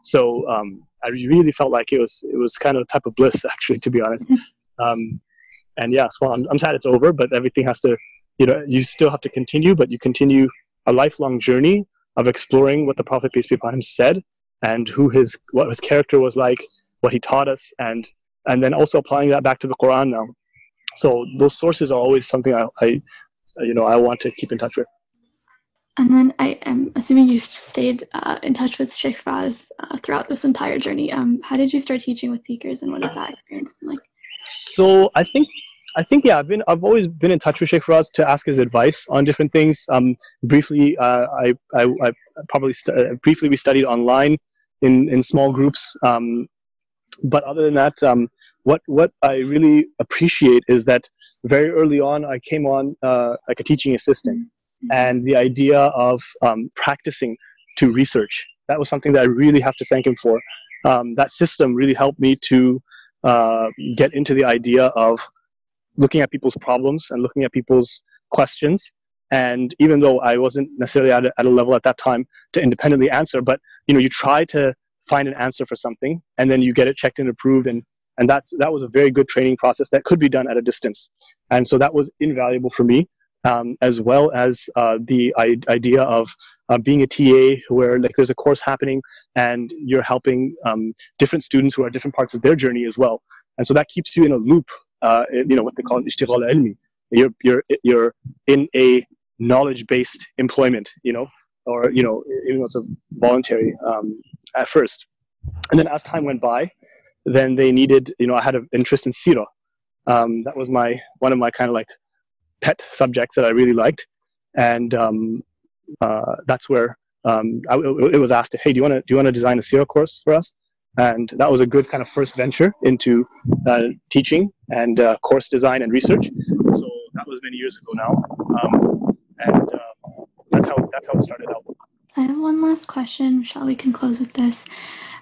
So um, I really felt like it was it was kind of a type of bliss, (laughs) actually, to be honest. (laughs) Um, and yes, well, I'm, I'm sad it's over, but everything has to, you know, you still have to continue, but you continue a lifelong journey of exploring what the Prophet peace be upon him said and who his what his character was like, what he taught us, and and then also applying that back to the Quran now. So those sources are always something I, I you know I want to keep in touch with. And then I am assuming you stayed uh, in touch with Sheikh Faraz uh, throughout this entire journey. Um, how did you start teaching with seekers, and what has that experience been like? So I think I think yeah, I've been I've always been in touch with Sheikh Faraz to ask his advice on different things. Um, briefly, uh, I, I, I probably st- uh, briefly we studied online in in small groups. Um, but other than that, um, what what I really appreciate is that very early on I came on uh, like a teaching assistant. And the idea of um, practicing to research that was something that I really have to thank him for. Um, that system really helped me to uh, get into the idea of looking at people's problems and looking at people's questions. And even though i wasn't necessarily at a, at a level at that time to independently answer but you know you try to find an answer for something and then you get it checked and approved and and that's that was a very good training process that could be done at a distance. And so that was invaluable for me um, as well as uh, the I- idea of uh, being a TA where like there's a course happening and you're helping um, different students who are different parts of their journey as well. And so that keeps you in a loop, uh, you know, what they call ishtighal ilmi. You're, you're, you're in a knowledge-based employment, you know, or, you know, even though it's a voluntary um, at first. And then as time went by, then they needed, you know, I had an interest in Sira. Um, that was my, one of my kind of like pet subjects that I really liked. And um, uh, that's where um, I, it was asked, "Hey, do you want to do you want to design a Sira course for us?" And that was a good kind of first venture into uh, teaching and uh, course design and research. So that was many years ago now, um, and uh, that's how that's how it started out. I have one last question. Shall we can close with this?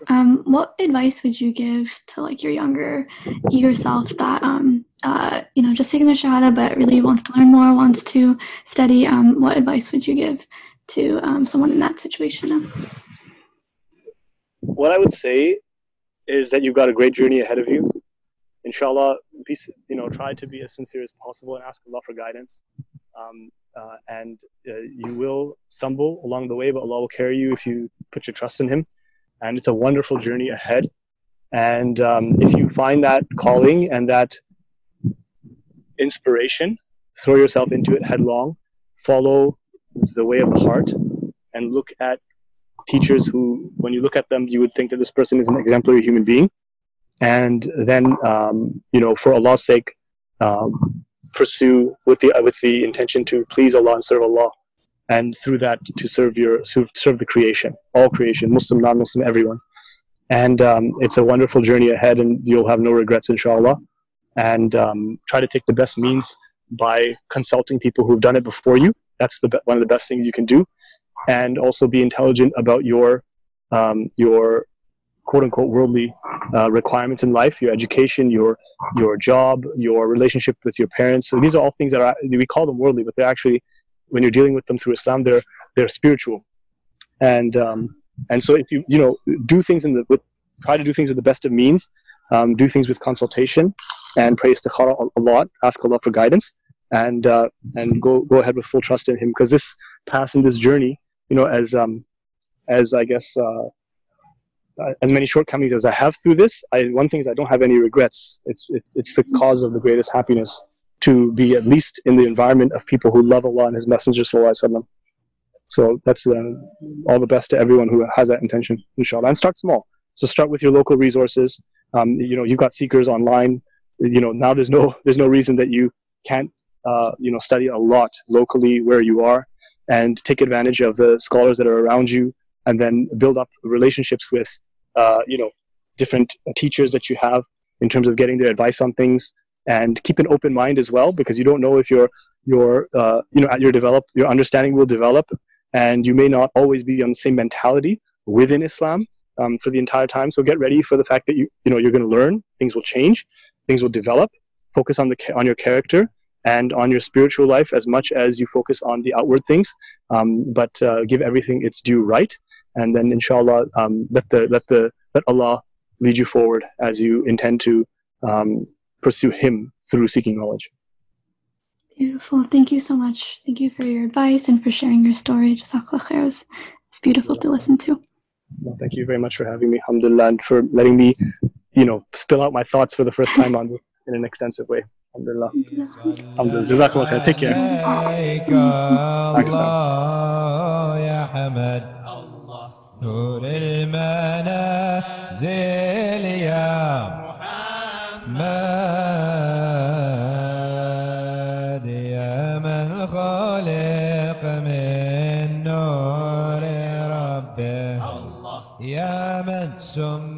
Um, what advice would you give to like your younger yourself that um, uh, you know just taking the shahada but really wants to learn more, wants to study? Um, what advice would you give to um, someone in that situation? What I would say is that you've got a great journey ahead of you. Inshallah, be, you know, try to be as sincere as possible and ask Allah for guidance. Um, uh, and uh, you will stumble along the way, but Allah will carry you if you put your trust in Him and it's a wonderful journey ahead. And um, if you find that calling and that inspiration, throw yourself into it headlong, follow the way of the heart, and look at teachers who, when you look at them, you would think that this person is an exemplary human being. And then, um, you know, for Allah's sake, um, pursue with the with the intention to please Allah and serve Allah and through that to serve your serve, serve the creation, all creation, Muslim, non-Muslim, everyone. And um, it's a wonderful journey ahead, and you'll have no regrets, inshallah. And um, try to take the best means by consulting people who've done it before you. That's the one of the best things you can do, and also be intelligent about your um, your quote unquote worldly uh, requirements in life, your education, your your job, your relationship with your parents. So these are all things that are we call them worldly, but they're actually when you're dealing with them through Islam, they're they're spiritual, and um, and so if you you know do things in the with try to do things with the best of means, um, do things with consultation, and pray istikhara a lot, ask Allah for guidance, and uh, and go go ahead with full trust in Him because this path and this journey, you know, as um, as I guess uh, uh, as many shortcomings as I have through this, I one thing is I don't have any regrets. It's it, it's the cause of the greatest happiness to be at least in the environment of people who love Allah and His Messenger sallallahu So that's uh, all the best to everyone who has that intention, inshallah. And start small. So start with your local resources. Um, you know, you've got seekers online. You know, now there's no there's no reason that you can't uh, you know study a lot locally where you are and take advantage of the scholars that are around you and then build up relationships with uh, you know different teachers that you have in terms of getting their advice on things and keep an open mind as well because you don't know if your your uh, you know your develop your understanding will develop and you may not always be on the same mentality within Islam um, for the entire time. So get ready for the fact that you you know you're going to learn things will change, things will develop. Focus on the on your character and on your spiritual life as much as you focus on the outward things. Um, but uh, give everything its due right, and then inshallah um, let the let the let Allah lead you forward as you intend to um, pursue Him through seeking knowledge. Beautiful. Thank you so much. Thank you for your advice and for sharing your story. Jazakallah It's beautiful to listen to. Well, thank you very much for having me, alhamdulillah, and for letting me, you know, spill out my thoughts for the first time on this in an extensive way. Alhamdulillah. Alhamdulillah. Jazakallah khair. Take care. نور المنازل يا محمد يا من خلق من نور ربه يا من سمي